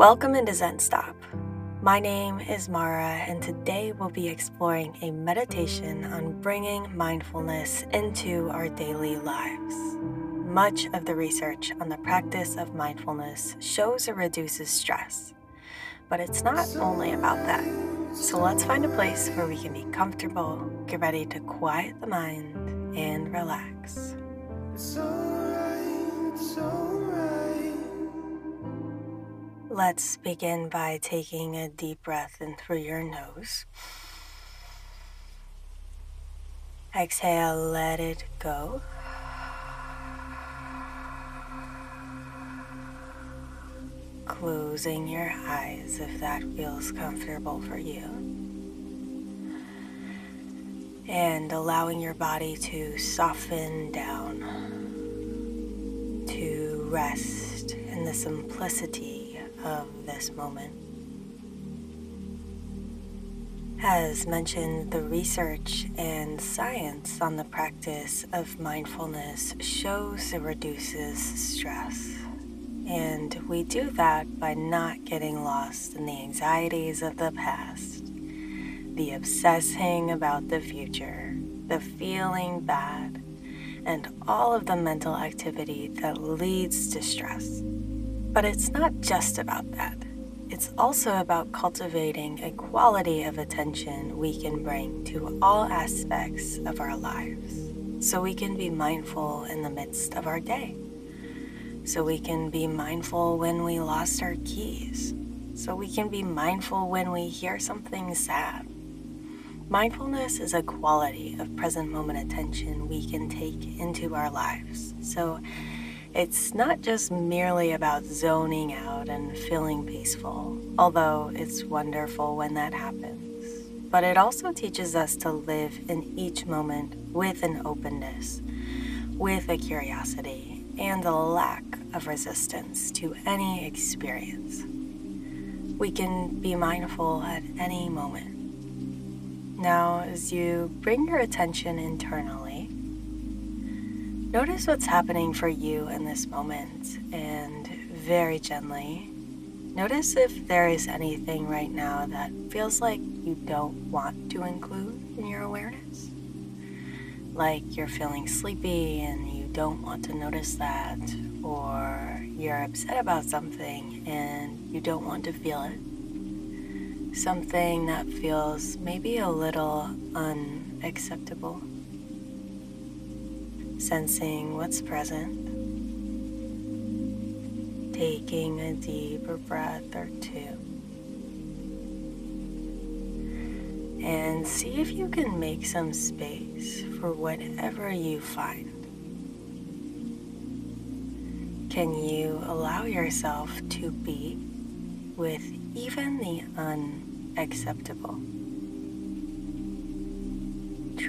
Welcome into Zen Stop. My name is Mara, and today we'll be exploring a meditation on bringing mindfulness into our daily lives. Much of the research on the practice of mindfulness shows it reduces stress, but it's not only about that. So let's find a place where we can be comfortable, get ready to quiet the mind, and relax. Let's begin by taking a deep breath in through your nose. Exhale, let it go. Closing your eyes if that feels comfortable for you. And allowing your body to soften down, to rest in the simplicity of this moment. As mentioned, the research and science on the practice of mindfulness shows it reduces stress. And we do that by not getting lost in the anxieties of the past, the obsessing about the future, the feeling bad, and all of the mental activity that leads to stress. But it's not just about that. It's also about cultivating a quality of attention we can bring to all aspects of our lives so we can be mindful in the midst of our day. So we can be mindful when we lost our keys. So we can be mindful when we hear something sad. Mindfulness is a quality of present moment attention we can take into our lives. So it's not just merely about zoning out and feeling peaceful, although it's wonderful when that happens. But it also teaches us to live in each moment with an openness, with a curiosity, and a lack of resistance to any experience. We can be mindful at any moment. Now, as you bring your attention internally, Notice what's happening for you in this moment and very gently notice if there is anything right now that feels like you don't want to include in your awareness. Like you're feeling sleepy and you don't want to notice that, or you're upset about something and you don't want to feel it. Something that feels maybe a little unacceptable sensing what's present, taking a deeper breath or two. And see if you can make some space for whatever you find. Can you allow yourself to be with even the unacceptable?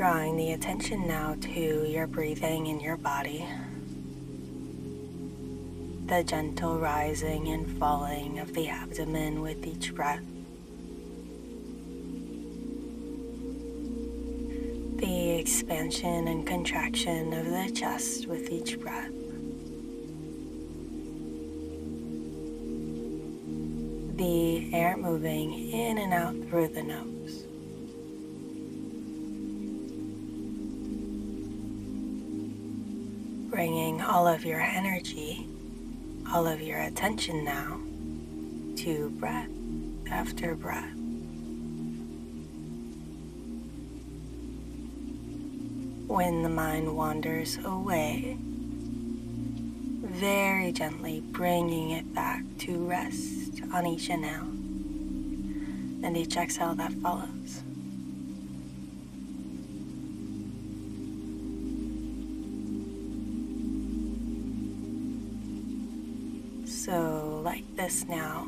Drawing the attention now to your breathing in your body, the gentle rising and falling of the abdomen with each breath. The expansion and contraction of the chest with each breath. The air moving in and out through the nose. Bringing all of your energy, all of your attention now to breath after breath. When the mind wanders away, very gently bringing it back to rest on each inhale and each exhale that follows. So, like this now,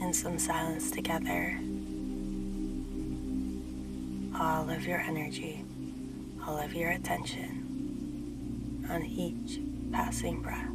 in some silence together, all of your energy, all of your attention on each passing breath.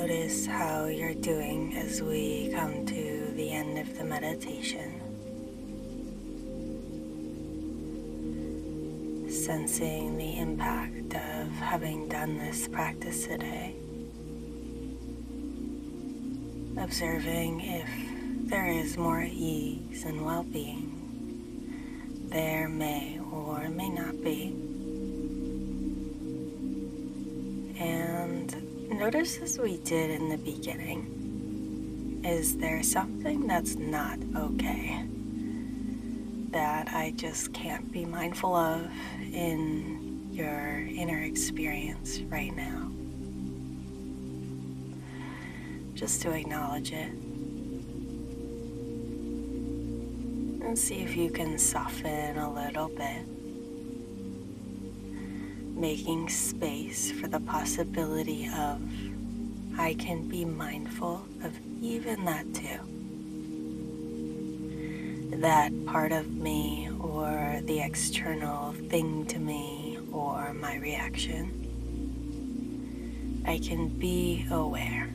Notice how you're doing as we come to the end of the meditation. Sensing the impact of having done this practice today. Observing if there is more ease and well being. There may notice as we did in the beginning, is there something that's not okay? That I just can't be mindful of in your inner experience right now? Just to acknowledge it. And see if you can soften a little bit making space for the possibility of I can be mindful of even that too. That part of me or the external thing to me or my reaction. I can be aware.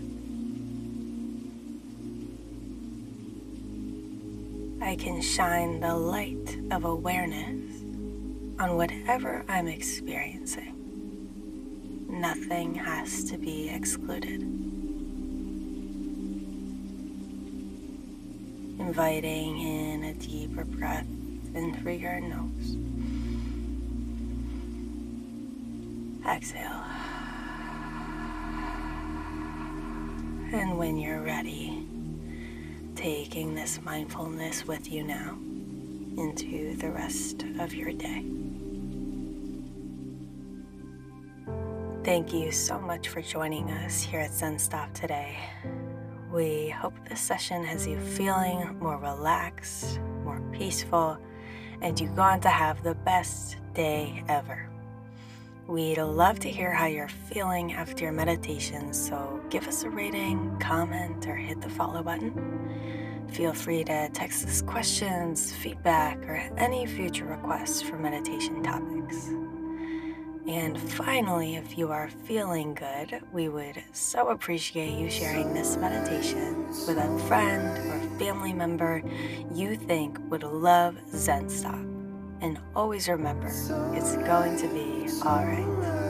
I can shine the light of awareness on whatever I'm experiencing. Nothing has to be excluded. Inviting in a deeper breath in through your nose. Exhale. And when you're ready, taking this mindfulness with you now into the rest of your day. Thank you so much for joining us here at Zen Stop today. We hope this session has you feeling more relaxed, more peaceful, and you go on to have the best day ever. We'd love to hear how you're feeling after your meditation, so give us a rating, comment, or hit the follow button. Feel free to text us questions, feedback, or any future requests for meditation topics. And finally, if you are feeling good, we would so appreciate you sharing this meditation with a friend or family member you think would love Zen Stop. And always remember, it's going to be alright.